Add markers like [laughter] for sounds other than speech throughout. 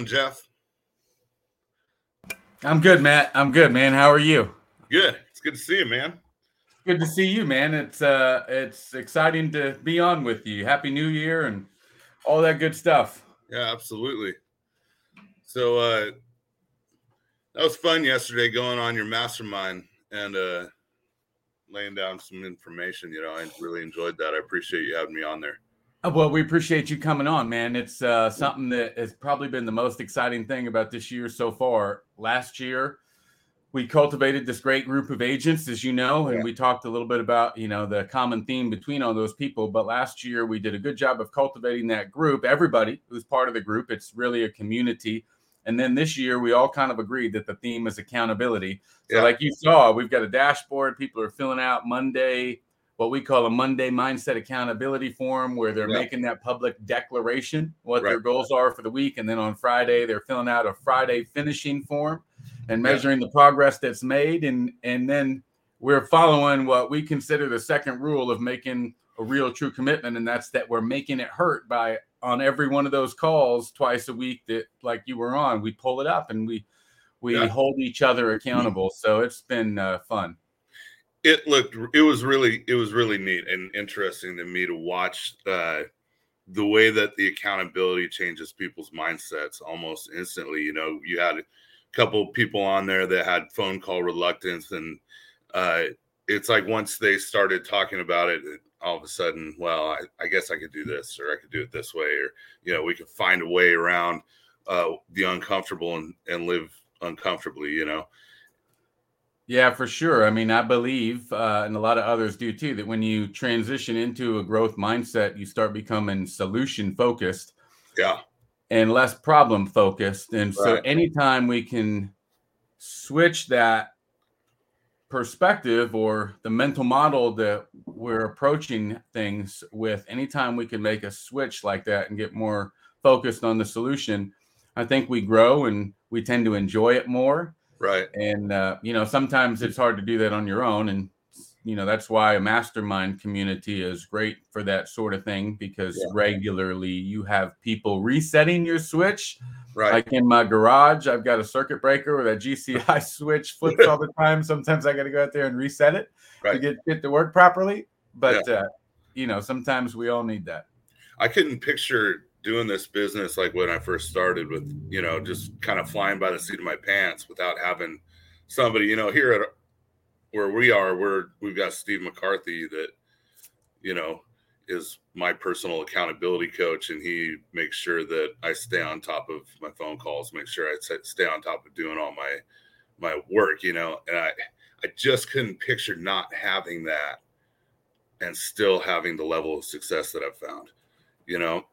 Doing, Jeff? I'm good, Matt. I'm good, man. How are you? Good. It's good to see you, man. Good to see you, man. It's uh it's exciting to be on with you. Happy New Year and all that good stuff. Yeah, absolutely. So uh that was fun yesterday going on your mastermind and uh laying down some information. You know, I really enjoyed that. I appreciate you having me on there. Uh, well, we appreciate you coming on, man. It's uh, something that has probably been the most exciting thing about this year so far. Last year, we cultivated this great group of agents, as you know, and yeah. we talked a little bit about you know the common theme between all those people. But last year, we did a good job of cultivating that group. Everybody who's part of the group, it's really a community. And then this year, we all kind of agreed that the theme is accountability. So, yeah. like you saw, we've got a dashboard. People are filling out Monday what we call a Monday mindset accountability form where they're yeah. making that public declaration, what right. their goals are for the week. And then on Friday, they're filling out a Friday finishing form and measuring yeah. the progress that's made. And, and then we're following what we consider the second rule of making a real true commitment. And that's that we're making it hurt by on every one of those calls twice a week that like you were on, we pull it up and we, we yeah. hold each other accountable. So it's been uh, fun it looked it was really it was really neat and interesting to me to watch uh, the way that the accountability changes people's mindsets almost instantly you know you had a couple people on there that had phone call reluctance and uh, it's like once they started talking about it all of a sudden well I, I, guess i could do this or i could do it this way or you know we could find a way around uh, the uncomfortable and, and live uncomfortably you know yeah, for sure. I mean, I believe, uh, and a lot of others do too, that when you transition into a growth mindset, you start becoming solution focused. Yeah. And less problem focused. And right. so, anytime we can switch that perspective or the mental model that we're approaching things with, anytime we can make a switch like that and get more focused on the solution, I think we grow and we tend to enjoy it more Right. And uh, you know, sometimes it's hard to do that on your own, and you know that's why a mastermind community is great for that sort of thing because yeah. regularly you have people resetting your switch. Right. Like in my garage, I've got a circuit breaker where that GCI [laughs] switch flips all the time. Sometimes I got to go out there and reset it right. to get it to work properly. But yeah. uh, you know, sometimes we all need that. I couldn't picture doing this business like when I first started with, you know, just kind of flying by the seat of my pants without having somebody, you know, here at where we are, we're we've got Steve McCarthy that, you know, is my personal accountability coach, and he makes sure that I stay on top of my phone calls, make sure I stay on top of doing all my my work, you know, and I I just couldn't picture not having that and still having the level of success that I've found, you know,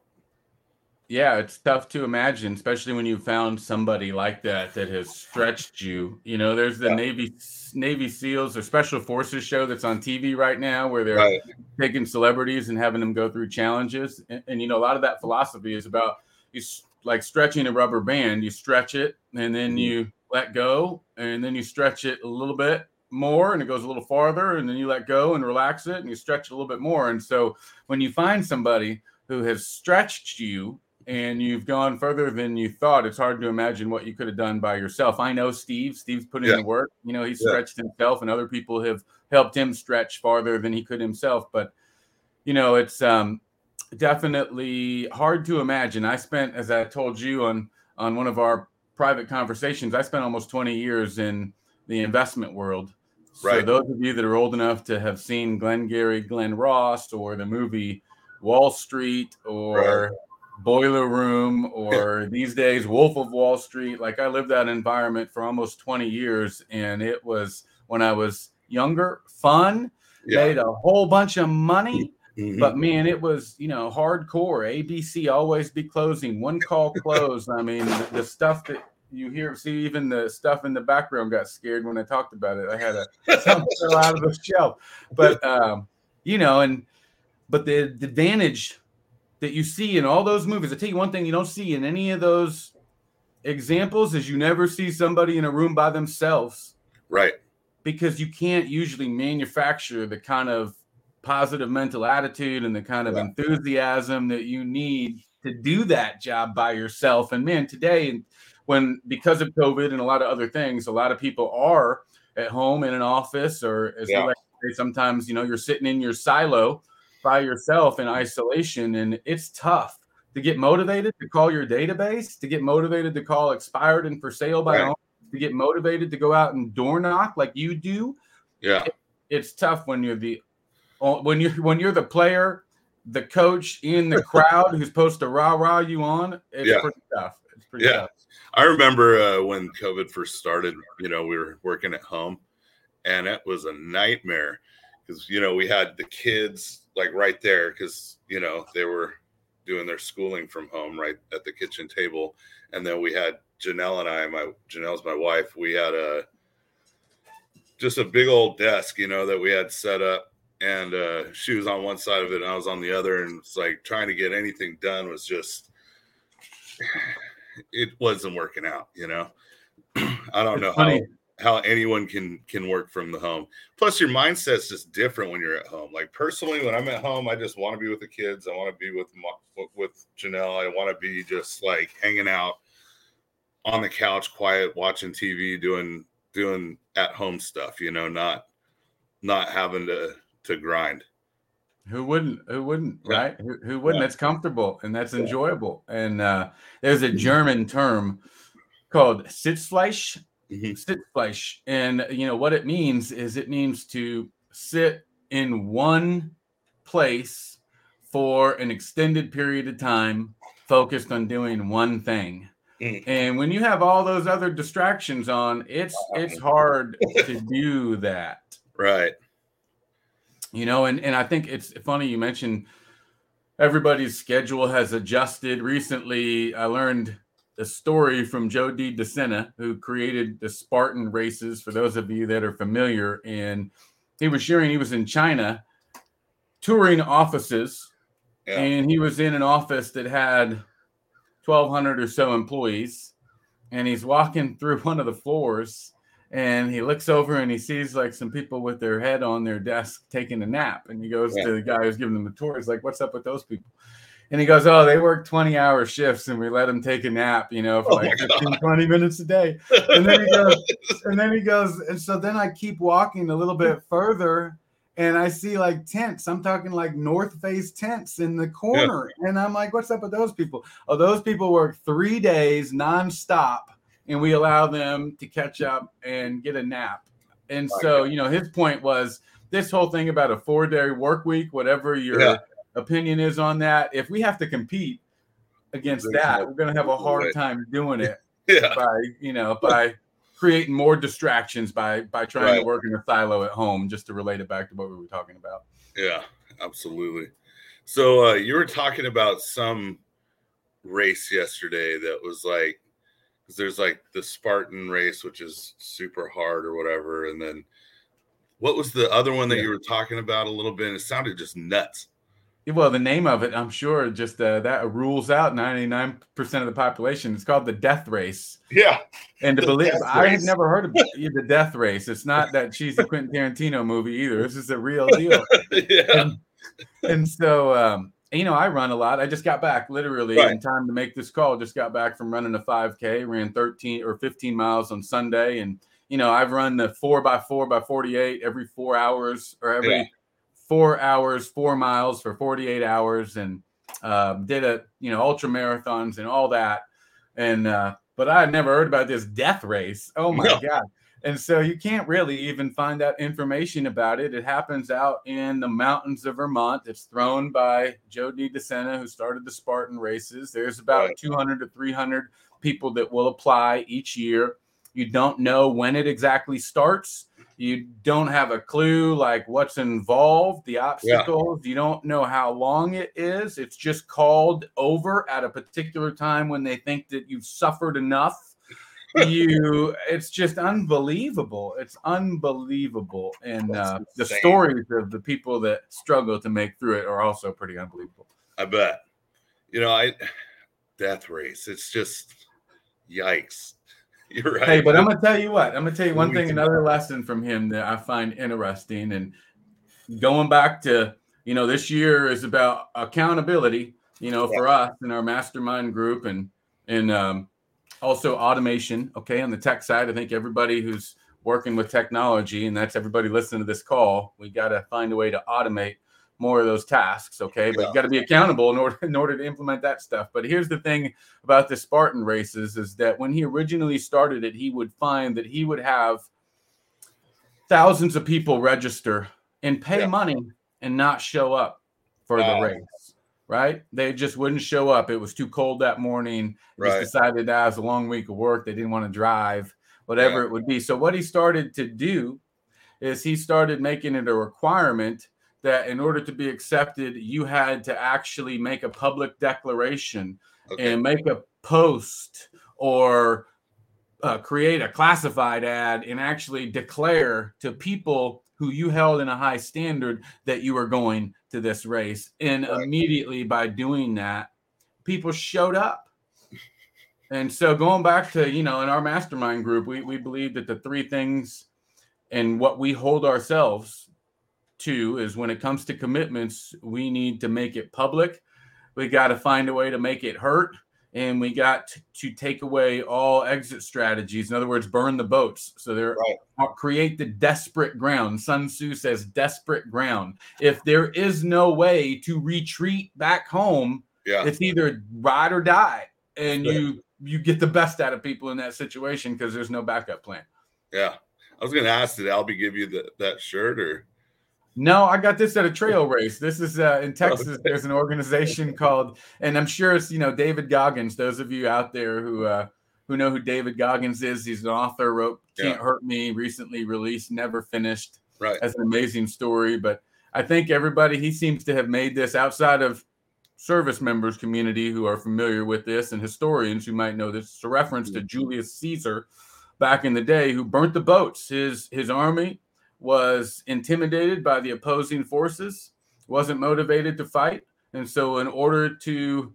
yeah, it's tough to imagine, especially when you found somebody like that that has stretched you. You know, there's the yeah. Navy Navy SEALs or Special Forces show that's on TV right now, where they're right. taking celebrities and having them go through challenges. And, and, you know, a lot of that philosophy is about you like stretching a rubber band. You stretch it, and then mm-hmm. you let go, and then you stretch it a little bit more, and it goes a little farther, and then you let go and relax it, and you stretch it a little bit more. And so, when you find somebody who has stretched you and you've gone further than you thought. It's hard to imagine what you could have done by yourself. I know Steve. Steve's put in yeah. the work. You know, he's yeah. stretched himself, and other people have helped him stretch farther than he could himself. But you know, it's um, definitely hard to imagine. I spent, as I told you on on one of our private conversations, I spent almost 20 years in the investment world. Right. So those of you that are old enough to have seen Glengarry Glen Ross or the movie Wall Street or right Boiler Room [laughs] or these days Wolf of Wall Street. Like I lived that environment for almost 20 years, and it was when I was younger, fun, yeah. made a whole bunch of money. Mm-hmm. But man, it was you know hardcore. ABC always be closing, one call close. I mean, the, the, stuff that you hear, see, even the stuff in the background got scared when I talked about it. I had a something [laughs] fell out of the shelf, but um, you know, and but the, the advantage that you see in all those movies. I tell you one thing you don't see in any of those examples is you never see somebody in a room by themselves. Right. Because you can't usually manufacture the kind of positive mental attitude and the kind of yeah. enthusiasm that you need to do that job by yourself. And man, today, when because of COVID and a lot of other things, a lot of people are at home in an office or as yeah. like say, sometimes you know you're sitting in your silo by yourself in isolation, and it's tough to get motivated to call your database, to get motivated to call expired and for sale by right. to get motivated to go out and door knock like you do. Yeah, it, it's tough when you're the when you when you're the player, the coach in the [laughs] crowd who's supposed to rah rah you on. It's yeah. pretty tough. It's pretty yeah. tough. I remember uh, when COVID first started. You know, we were working at home, and it was a nightmare because you know we had the kids like right there because you know they were doing their schooling from home right at the kitchen table. And then we had Janelle and I, my Janelle's my wife, we had a just a big old desk, you know, that we had set up. And uh, she was on one side of it and I was on the other. And it's like trying to get anything done was just [sighs] it wasn't working out, you know. [clears throat] I don't it's know funny. how how anyone can can work from the home. Plus, your mindset's just different when you're at home. Like personally, when I'm at home, I just want to be with the kids. I want to be with with Janelle. I want to be just like hanging out on the couch, quiet, watching TV, doing doing at home stuff. You know, not not having to to grind. Who wouldn't? Who wouldn't? Yeah. Right? Who, who wouldn't? Yeah. That's comfortable and that's enjoyable. And uh, there's a German term called Sitzfleisch mm-hmm. Sitzfleisch. And you know what it means is it means to sit in one place for an extended period of time, focused on doing one thing. Mm-hmm. And when you have all those other distractions on, it's it's hard [laughs] to do that. Right. You know, and, and I think it's funny you mentioned everybody's schedule has adjusted recently. I learned a story from Joe D. DeSena, who created the Spartan races, for those of you that are familiar. And he was sharing he was in China touring offices, yeah. and he was in an office that had 1,200 or so employees. And he's walking through [laughs] one of the floors and he looks over and he sees like some people with their head on their desk taking a nap. And he goes yeah. to the guy who's giving them the tour. He's like, What's up with those people? And he goes, Oh, they work 20 hour shifts and we let them take a nap, you know, for oh like 15, 20 minutes a day. And then he goes, and then he goes, and so then I keep walking a little bit further and I see like tents. I'm talking like North Face tents in the corner. Yeah. And I'm like, what's up with those people? Oh, those people work three days nonstop and we allow them to catch up and get a nap. And so, you know, his point was this whole thing about a four day work week, whatever your yeah opinion is on that. If we have to compete against that, we're going to have a hard time doing it. [laughs] yeah. By you know by creating more distractions by by trying right. to work in a silo at home. Just to relate it back to what we were talking about. Yeah, absolutely. So uh, you were talking about some race yesterday that was like because there's like the Spartan race, which is super hard or whatever, and then what was the other one that yeah. you were talking about a little bit? It sounded just nuts. Well, the name of it, I'm sure, just uh, that rules out 99% of the population. It's called the Death Race. Yeah. And to believe, I have never heard of the Death Race. It's not that cheesy Quentin Tarantino movie either. This is a real [laughs] deal. yeah. And, and so, um, you know, I run a lot. I just got back literally right. in time to make this call. Just got back from running a 5K, ran 13 or 15 miles on Sunday. And, you know, I've run the four by four by 48 every four hours or every. Yeah four hours, four miles for 48 hours, and uh, did a you know ultra marathons and all that. And uh, but I had never heard about this death race. Oh my no. god! And so you can't really even find out information about it. It happens out in the mountains of Vermont. It's thrown by Joe D. DeSena, who started the Spartan races. There's about right. 200 to 300 people that will apply each year. You don't know when it exactly starts you don't have a clue like what's involved the obstacles. Yeah. you don't know how long it is. It's just called over at a particular time when they think that you've suffered enough. You [laughs] it's just unbelievable. It's unbelievable. And uh, the stories of the people that struggle to make through it are also pretty unbelievable. I bet. You know i death race. It's just yikes [laughs] You're right. Hey, but I'm gonna tell you what. I'm gonna tell you one thing. Another lesson from him that I find interesting, and going back to you know, this year is about accountability. you know, yeah. for us in our mastermind group and and um, also automation. Okay, on the tech side, I think everybody who's working with technology, and that's everybody listening to this call, we got to find a way to automate more of those tasks. Okay, but yeah. you got to be accountable in order [laughs] in order to implement that stuff. But here's the thing about the Spartan races is that when he originally started it, he would find that he would have thousands of people register and pay yeah. money and not show up for the race. Right? They just wouldn't show up. It was too cold that morning. Right. Just decided that was a long week of work. They didn't want to drive, whatever yeah. it would be. So what he started to do is he started making it a requirement that in order to be accepted, you had to actually make a public declaration okay. and make a post or uh, create a classified ad and actually declare to people who you held in a high standard that you were going to this race. And right. immediately by doing that, people showed up. And so going back to, you know, in our mastermind group, we, we believe that the three things and what we hold ourselves to is when it comes to commitments, we need to make it public. We got to find a way to make it hurt and we got to take away all exit strategies. In other words, burn the boats. So they're right. Uh, create the desperate ground. Sun Tzu says desperate ground. If there is no way to retreat back home, yeah. it's either ride or die, and yeah. you you get the best out of people in that situation because there's no backup plan. Yeah, I was going to ask, did Albie give you the, that shirt or? No, I got this at a trail [laughs] race. This is uh, in Texas. Okay. There's an organization called, and I'm sure it's you know David Goggins. Those of you out there who uh, who know who David Goggins is, he's an author. Wrote "Can't yeah. Hurt Me," recently released, never finished. Right, that's an amazing story. But I think everybody he seems to have made this outside of service members community who are familiar with this and historians who might know this. It's a reference to mm-hmm. Julius Caesar back in the day who burnt the boats. His his army was intimidated by the opposing forces, wasn't motivated to fight. And so, in order to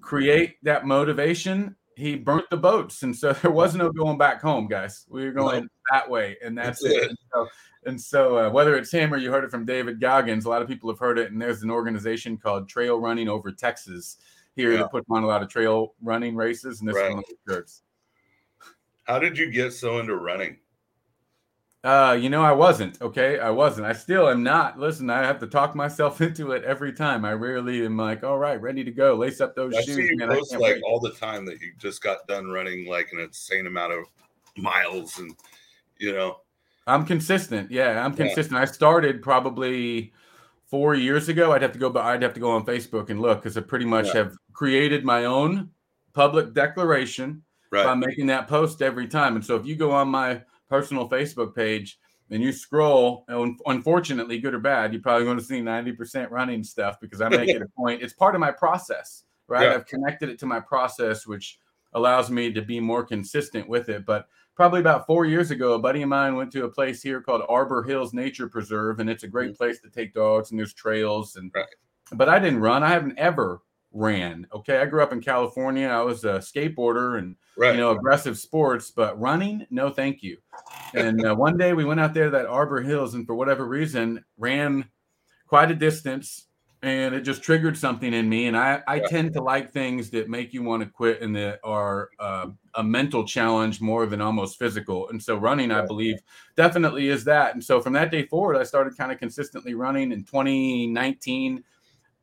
create that motivation, he burnt the boats. And so, [laughs] there was no going back home, guys. We were going no. that way. And that's, that's it. it. And so, and so uh, whether it's him or you heard it from David Goggins, a lot of people have heard it. And there's an organization called Trail Running Over Texas here yeah. to put on a lot of trail running races. And this right. one of the shirts. How did you get so into running? Uh, you know, I wasn't okay. I wasn't. I still am not. Listen, I have to talk myself [laughs] into it every time. I rarely am like, all right, ready to go. Lace up those I shoes. See you man, post like wait. all the time that you just got done running like an insane amount of miles, and you know. I'm consistent. Yeah, I'm consistent. Yeah. I started probably four years ago. I'd have to go, but I'd have to go on Facebook and look because I pretty much yeah. have created my own public declaration right. by making that post every time. And so if you go on my personal Facebook page and you scroll, unfortunately, good or bad, you're probably going to see 90% running stuff because I make [laughs] it a point. It's part of my process, right? Yeah. I've connected it to my process, which allows me to be more consistent with it. But probably about four years ago, a buddy of mine went to a place here called Arbor Hills Nature Preserve, and it's a great mm. place to take dogs, and there's trails. And right. but I didn't run. I haven't ever ran. Okay, I grew up in California. I was a skateboarder and right. you know aggressive sports, but running, no, thank you. And uh, one day we went out there to that Arbor Hills, and for whatever reason, ran quite a distance, and it just triggered something in me. And I, I yeah. tend to like things that make you want to quit and that are uh, a mental challenge more than almost physical. And so running, I believe, definitely is that. And so from that day forward, I started kind of consistently running in 2019.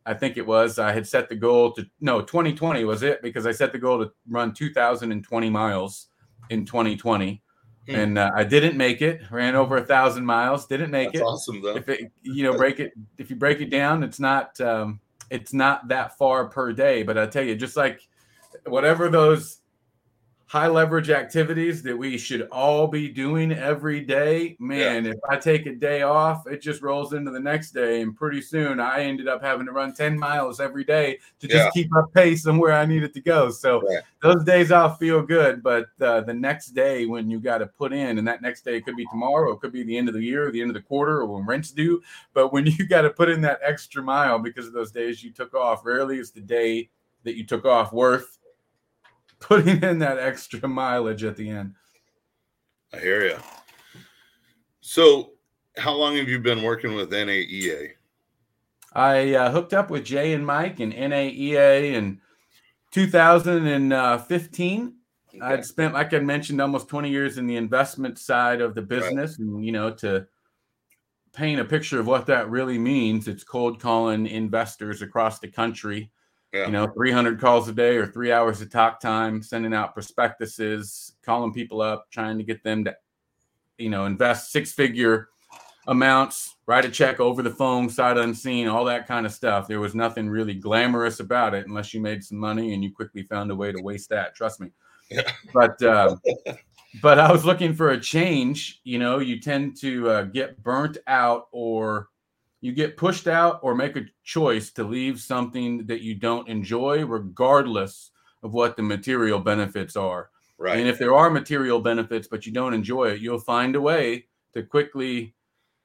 I think it was I had set the goal to no 2020 was it because I set the goal to run 2,020 miles in 2020, hmm. and uh, I didn't make it. Ran over a thousand miles, didn't make That's it. Awesome though. If it you know break it if you break it down, it's not um, it's not that far per day. But I tell you, just like whatever those high leverage activities that we should all be doing every day. Man, yeah. if I take a day off, it just rolls into the next day. And pretty soon I ended up having to run 10 miles every day to just yeah. keep up pace and where I needed to go. So yeah. those days off feel good. But uh, the next day when you got to put in, and that next day could be tomorrow, it could be the end of the year, the end of the quarter, or when rent's due. But when [laughs] you got to put in that extra mile because of those days you took off, rarely is the day that you took off worth [laughs] putting in that extra mileage at the end. I hear you. So, how long have you been working with NAEA? I uh, hooked up with Jay and Mike and NAEA in 2015. Okay. I'd spent, like I mentioned, almost 20 years in the investment side of the business, right. and you know, to paint a picture of what that really means, it's cold calling investors across the country. Yeah. You know, 300 calls a day or three hours of talk time, sending out prospectuses, calling people up, trying to get them to, you know, invest six figure amounts, write a check over the phone, sight unseen, all that kind of stuff. There was nothing really glamorous about it unless you made some money and you quickly found a way to waste that. Trust me. Yeah. But uh, [laughs] but I was looking for a change. You know, you tend to uh, get burnt out or you get pushed out or make a choice to leave something that you don't enjoy, regardless of what the material benefits are. Right. And if there are material benefits, but you don't enjoy it, you'll find a way to quickly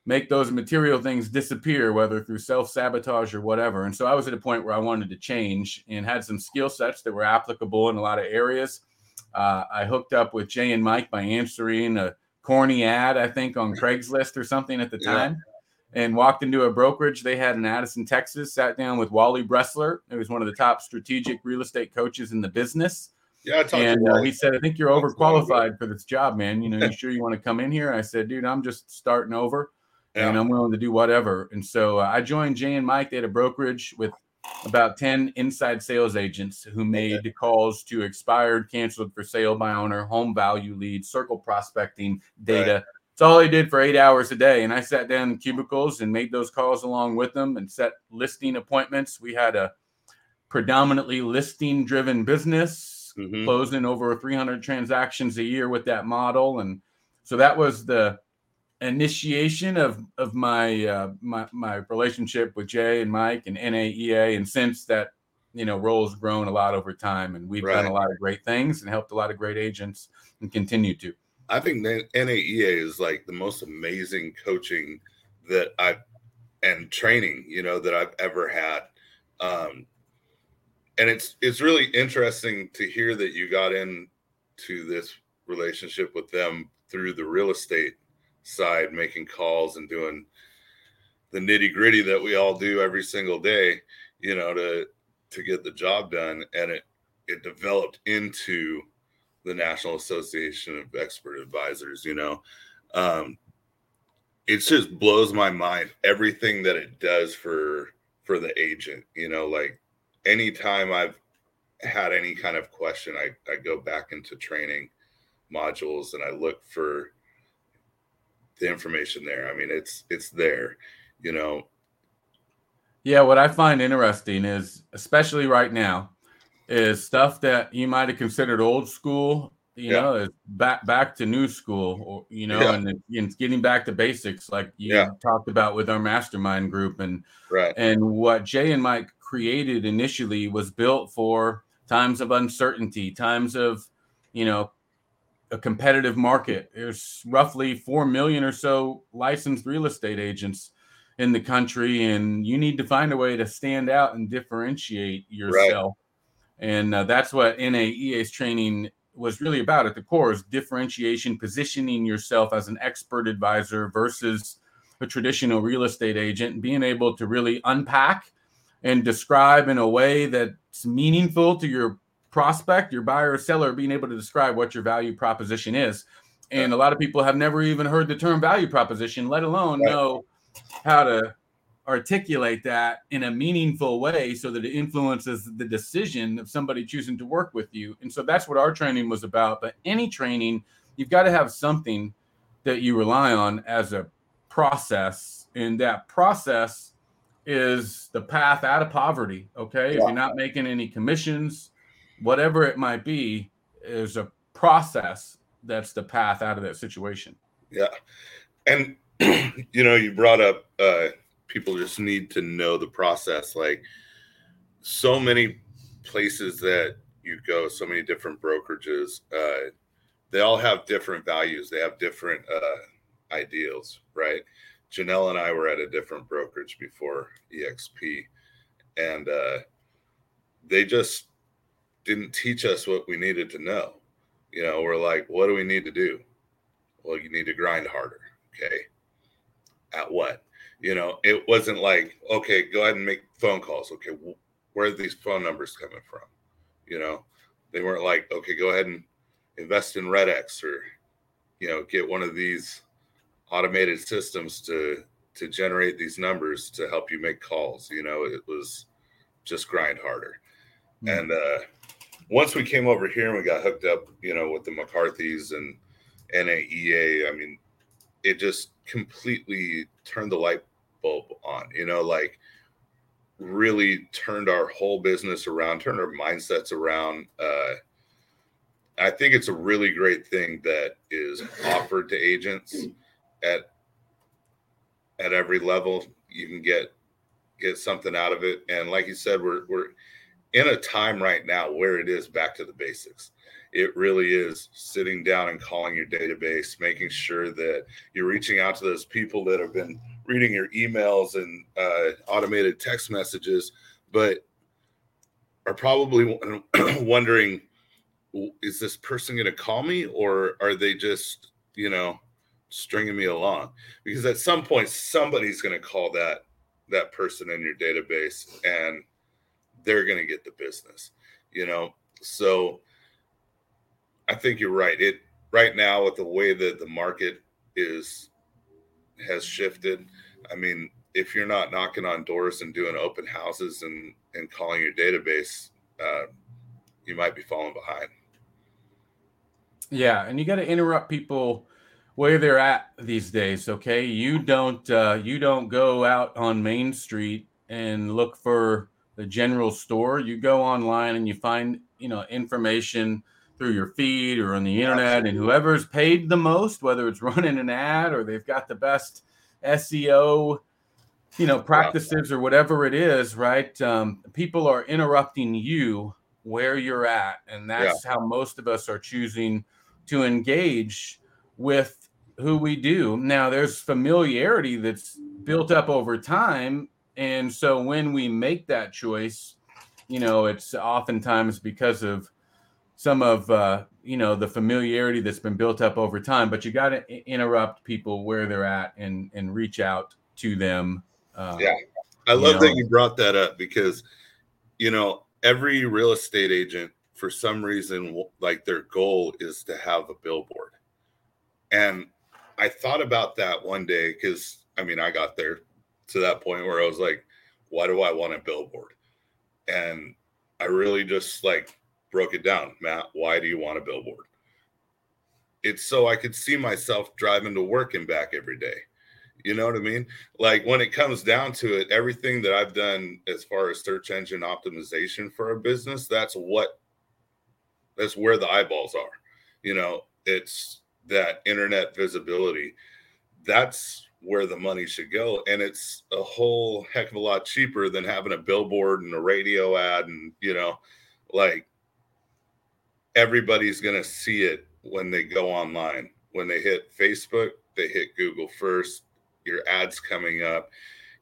make those material things disappear, whether through self sabotage or whatever. And so I was at a point where I wanted to change and had some skill sets that were applicable in a lot of areas. Uh, I hooked up with Jay and Mike by answering a corny ad, I think, on [laughs] Craigslist or something at the time. And walked into a brokerage they had in Addison, Texas. Sat down with Wally Bressler, who was one of the top strategic real estate coaches in the business. Yeah, and uh, he said, "I think you're overqualified for this job, man. You know, you sure you want to come in here?" I said, "Dude, I'm just starting over yeah. and I'm willing to do whatever. And so uh, I joined Jay and Mike. They had a brokerage with about 10 inside sales agents who made okay. calls to expired, canceled for sale by owner, home value leads, circle prospecting data. Right. It's all they did for eight hours a day. And I sat down in cubicles and made those calls along with them and set listing appointments. We had a predominantly listing driven business, mm-hmm. closing over 300 transactions a year with that model. And so that was the initiation of of my uh, my my relationship with Jay and Mike and NAEA, and since that you know role's grown a lot over time, and we've right. done a lot of great things and helped a lot of great agents and continue to. I think NAEA is like the most amazing coaching that I've and training you know that I've ever had. Um, and it's it's really interesting to hear that you got into this relationship with them through the real estate side making calls and doing the nitty gritty that we all do every single day, you know, to to get the job done. And it it developed into the National Association of Expert Advisors, you know. Um, it just blows my mind everything that it does for for the agent, you know, like anytime I've had any kind of question, I, I go back into training modules and I look for the information there. I mean, it's it's there, you know. Yeah, what I find interesting is, especially right now, is stuff that you might have considered old school. You yeah. know, back back to new school, or you know, yeah. and it's getting back to basics, like you yeah. talked about with our mastermind group, and right. and what Jay and Mike created initially was built for times of uncertainty, times of you know a competitive market. There's roughly 4 million or so licensed real estate agents in the country, and you need to find a way to stand out and differentiate yourself. Right. And uh, that's what NAEA's training was really about at the core is differentiation, positioning yourself as an expert advisor versus a traditional real estate agent, being able to really unpack and describe in a way that's meaningful to your prospect, your buyer or seller, being able to describe what your value proposition is. And a lot of people have never even heard the term value proposition, let alone right. know how to articulate that in a meaningful way so that it influences the decision of somebody choosing to work with you. And so that's what our training was about. But any training, you've got to have something that you rely on as a process. And that process is the path out of poverty. Okay. Yeah. If you're not making any commissions, whatever it might be, is a process that's the path out of that situation. Yeah. And, [clears throat] you know, you brought up uh, people just need to know the process. Like, so many places that you go, so many different brokerages, uh, they all have different values, they have different uh, ideals, right? Janelle and I were at a different brokerage before EXP, and uh, they just didn't teach us what we needed to know. You know, we're like, what do we need to do? Well, you need to grind harder. Okay. At what? You know, it wasn't like, okay, go ahead and make phone calls. Okay, where are these phone numbers coming from? You know, they weren't like, okay, go ahead and invest in REDX or, you know, get one of these automated systems to to generate these numbers to help you make calls. You know, it was just grind harder. Mm-hmm. And uh, once we came over here and we got hooked up, you know, with the McCarthy's and NAEA, I mean, it just completely turned the light bulb on, you know, like really turned our whole business around, turned our mindsets around. Uh, I think it's a really great thing that is offered to agents at at every level. You can get get something out of it, and like you said, we're we're in a time right now where it is back to the basics. It really is sitting down and calling your database, making sure that you're reaching out to those people that have been reading your emails and uh, automated text messages, but are probably [clears throat] wondering is this person going to call me or are they just, you know, stringing me along? Because at some point, somebody's going to call that that person in your database and they're going to get the business, you know? So I think you're right. It right now with the way that the market is has shifted. I mean, if you're not knocking on doors and doing open houses and and calling your database, uh, you might be falling behind. Yeah, and you got to interrupt people where they're at these days. Okay, you don't uh, you don't go out on Main Street and look for the general store. You go online and you find you know information through your feed or on the internet, and whoever's paid the most, whether it's [laughs] running an ad or they've got the best SEO, you know, practices or whatever it is, right? Um, people are interrupting you where you're at, and that's yeah. how most of us are choosing to engage with who we do. Now, there's familiarity that's built up over time, and so when we make that choice, you know, it's oftentimes because of some of uh, you know the familiarity that's been built up over time. But you got to interrupt people where they're at and and reach out to them. Uh, yeah, I love know. that you brought that up because you know every real estate agent for some reason like their goal is to have a billboard and i thought about that one day because i mean i got there to that point where i was like why do i want a billboard and i really just like broke it down. Matt, why do you want a billboard? It's so I could see myself driving to work and back every day. You know what I mean? Like when it comes down to it, everything that I've done as far as search engine optimization for a business, that's what that's where the eyeballs are. You know, it's that internet visibility. That's where the money should go. And it's a whole heck of a lot cheaper than having a billboard and a radio ad and, you know, like everybody's going to see it when they go online. When they hit Facebook, they hit Google first. Your ads coming up.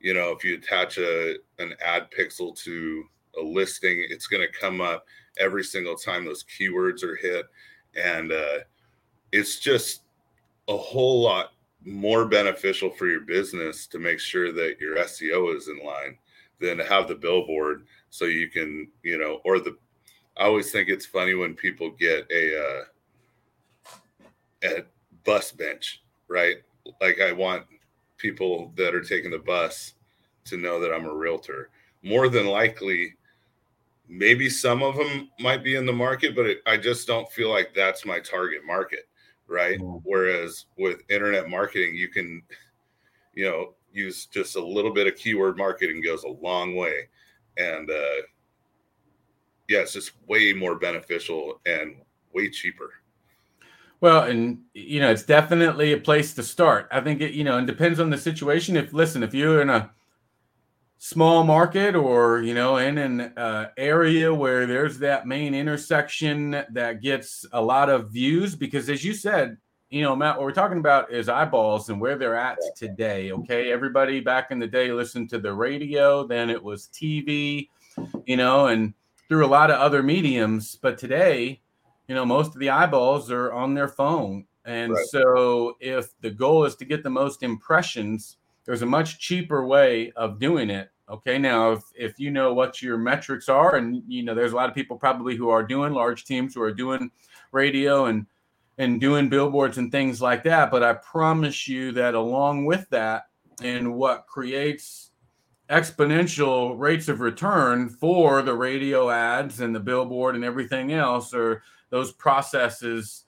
You know, if you attach a an ad pixel to a listing, it's going to come up every single time those keywords are hit, and uh, it's just a whole lot more beneficial for your business to make sure that your SEO is in line than to have the billboard so you can, you know, or the I always think it's funny when people get a uh, a bus bench, right? Like I want people that are taking the bus to know that I'm a realtor. More than likely, maybe some of them might be in the market, but it, I just don't feel like that's my target market, right? Mm. Whereas with internet marketing, you can, you know, use just a little bit of keyword marketing goes a long way, and uh, yeah, it's just way more beneficial and way cheaper. Well, and you know, it's definitely a place to start. I think it, you know, and depends on the situation. If listen, if you're in a small market or you know in an uh, area where there's that main intersection that gets a lot of views, because as you said, you know, Matt, what we're talking about is eyeballs and where they're at today. Okay, everybody back in the day listened to the radio, then it was TV, you know, and through a lot of other mediums, but today, you know, most of the eyeballs are on their phone. And right. so if the goal is to get the most impressions there's a much cheaper way of doing it. Okay, now if if you know what your metrics are, and you know there's a lot of people probably who are doing large teams who are doing radio and and doing billboards and things like that. But I promise you that along with that, and what creates exponential rates of return for the radio ads and the billboard and everything else or those processes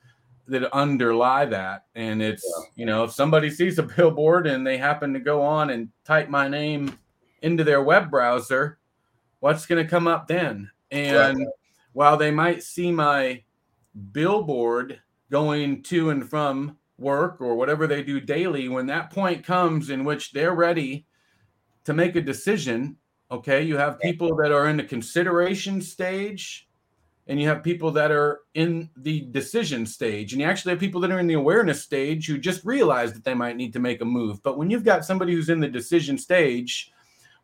that underlie that. And it's, yeah. you know, if somebody sees a billboard and they happen to go on and type my name into their web browser, what's going to come up then? And right. while they might see my billboard going to and from work or whatever they do daily, when that point comes in which they're ready to make a decision, okay, you have people that are in the consideration stage and you have people that are in the decision stage and you actually have people that are in the awareness stage who just realize that they might need to make a move but when you've got somebody who's in the decision stage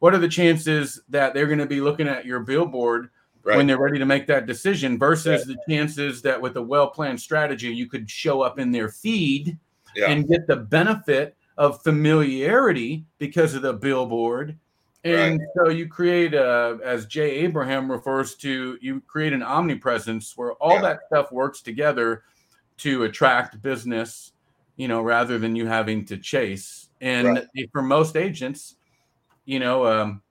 what are the chances that they're going to be looking at your billboard right. when they're ready to make that decision versus yeah. the chances that with a well-planned strategy you could show up in their feed yeah. and get the benefit of familiarity because of the billboard and right. so you create a, as Jay Abraham refers to, you create an omnipresence where all yeah. that stuff works together to attract business, you know, rather than you having to chase. And right. for most agents, you know, um,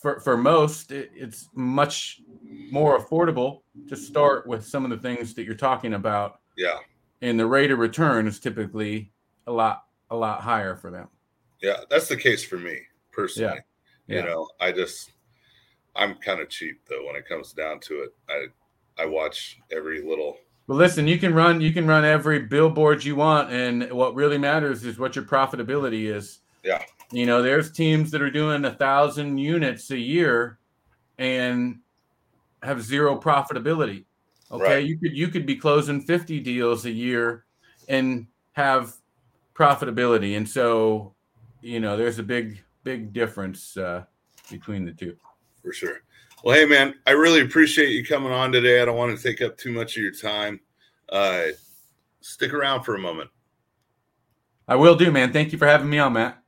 for, for most, it, it's much more affordable to start with some of the things that you're talking about. Yeah. And the rate of return is typically a lot, a lot higher for them. Yeah, that's the case for me personally. Yeah. You know, I just I'm kind of cheap though when it comes down to it. I I watch every little well, listen, you can run you can run every billboard you want, and what really matters is what your profitability is. Yeah. You know, there's teams that are doing a thousand units a year and have zero profitability. Okay. Right. You could you could be closing 50 deals a year and have profitability. And so, you know, there's a big big difference uh, between the two. For sure. Well, hey, man, I really appreciate you coming on today. I don't want to take up too much of your time. Uh, stick around for a moment. I will do, man. Thank you for having me on, Matt.